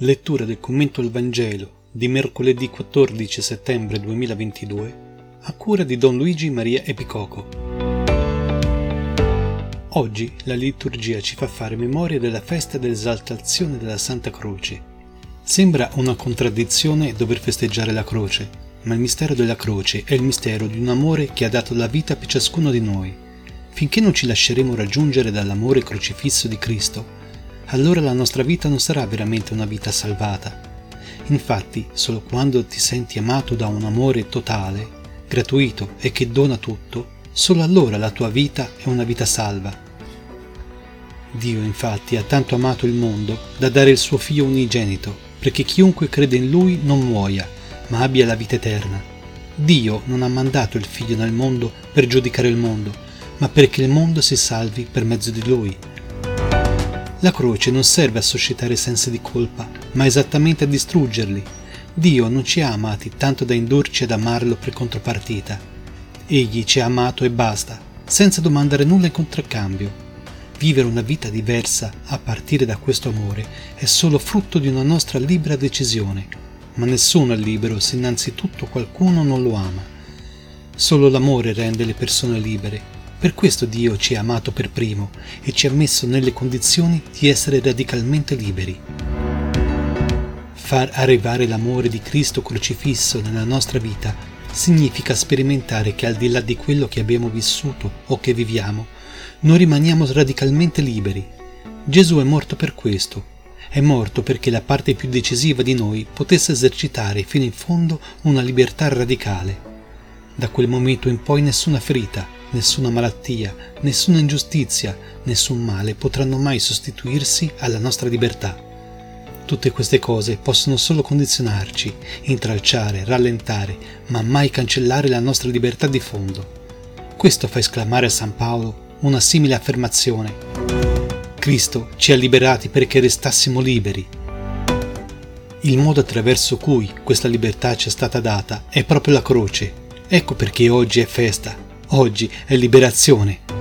Lettura del commento al Vangelo di mercoledì 14 settembre 2022 a cura di Don Luigi Maria Epicoco. Oggi la liturgia ci fa fare memoria della festa dell'esaltazione della Santa Croce. Sembra una contraddizione dover festeggiare la croce, ma il mistero della croce è il mistero di un amore che ha dato la vita per ciascuno di noi. Finché non ci lasceremo raggiungere dall'amore crocifisso di Cristo, allora la nostra vita non sarà veramente una vita salvata. Infatti, solo quando ti senti amato da un amore totale, gratuito e che dona tutto, solo allora la tua vita è una vita salva. Dio infatti ha tanto amato il mondo da dare il suo figlio unigenito, perché chiunque crede in lui non muoia, ma abbia la vita eterna. Dio non ha mandato il figlio nel mondo per giudicare il mondo, ma perché il mondo si salvi per mezzo di lui. La croce non serve a suscitare sensi di colpa, ma esattamente a distruggerli. Dio non ci ha amati tanto da indurci ad amarlo per contropartita. Egli ci ha amato e basta, senza domandare nulla in contraccambio. Vivere una vita diversa a partire da questo amore è solo frutto di una nostra libera decisione, ma nessuno è libero se innanzitutto qualcuno non lo ama. Solo l'amore rende le persone libere per questo Dio ci ha amato per primo e ci ha messo nelle condizioni di essere radicalmente liberi. Far arrivare l'amore di Cristo crocifisso nella nostra vita significa sperimentare che al di là di quello che abbiamo vissuto o che viviamo, non rimaniamo radicalmente liberi. Gesù è morto per questo. È morto perché la parte più decisiva di noi potesse esercitare fino in fondo una libertà radicale. Da quel momento in poi nessuna ferita, nessuna malattia, nessuna ingiustizia, nessun male potranno mai sostituirsi alla nostra libertà. Tutte queste cose possono solo condizionarci, intralciare, rallentare, ma mai cancellare la nostra libertà di fondo. Questo fa esclamare a San Paolo una simile affermazione. Cristo ci ha liberati perché restassimo liberi. Il modo attraverso cui questa libertà ci è stata data è proprio la croce. Ecco perché oggi è festa, Oggi è liberazione.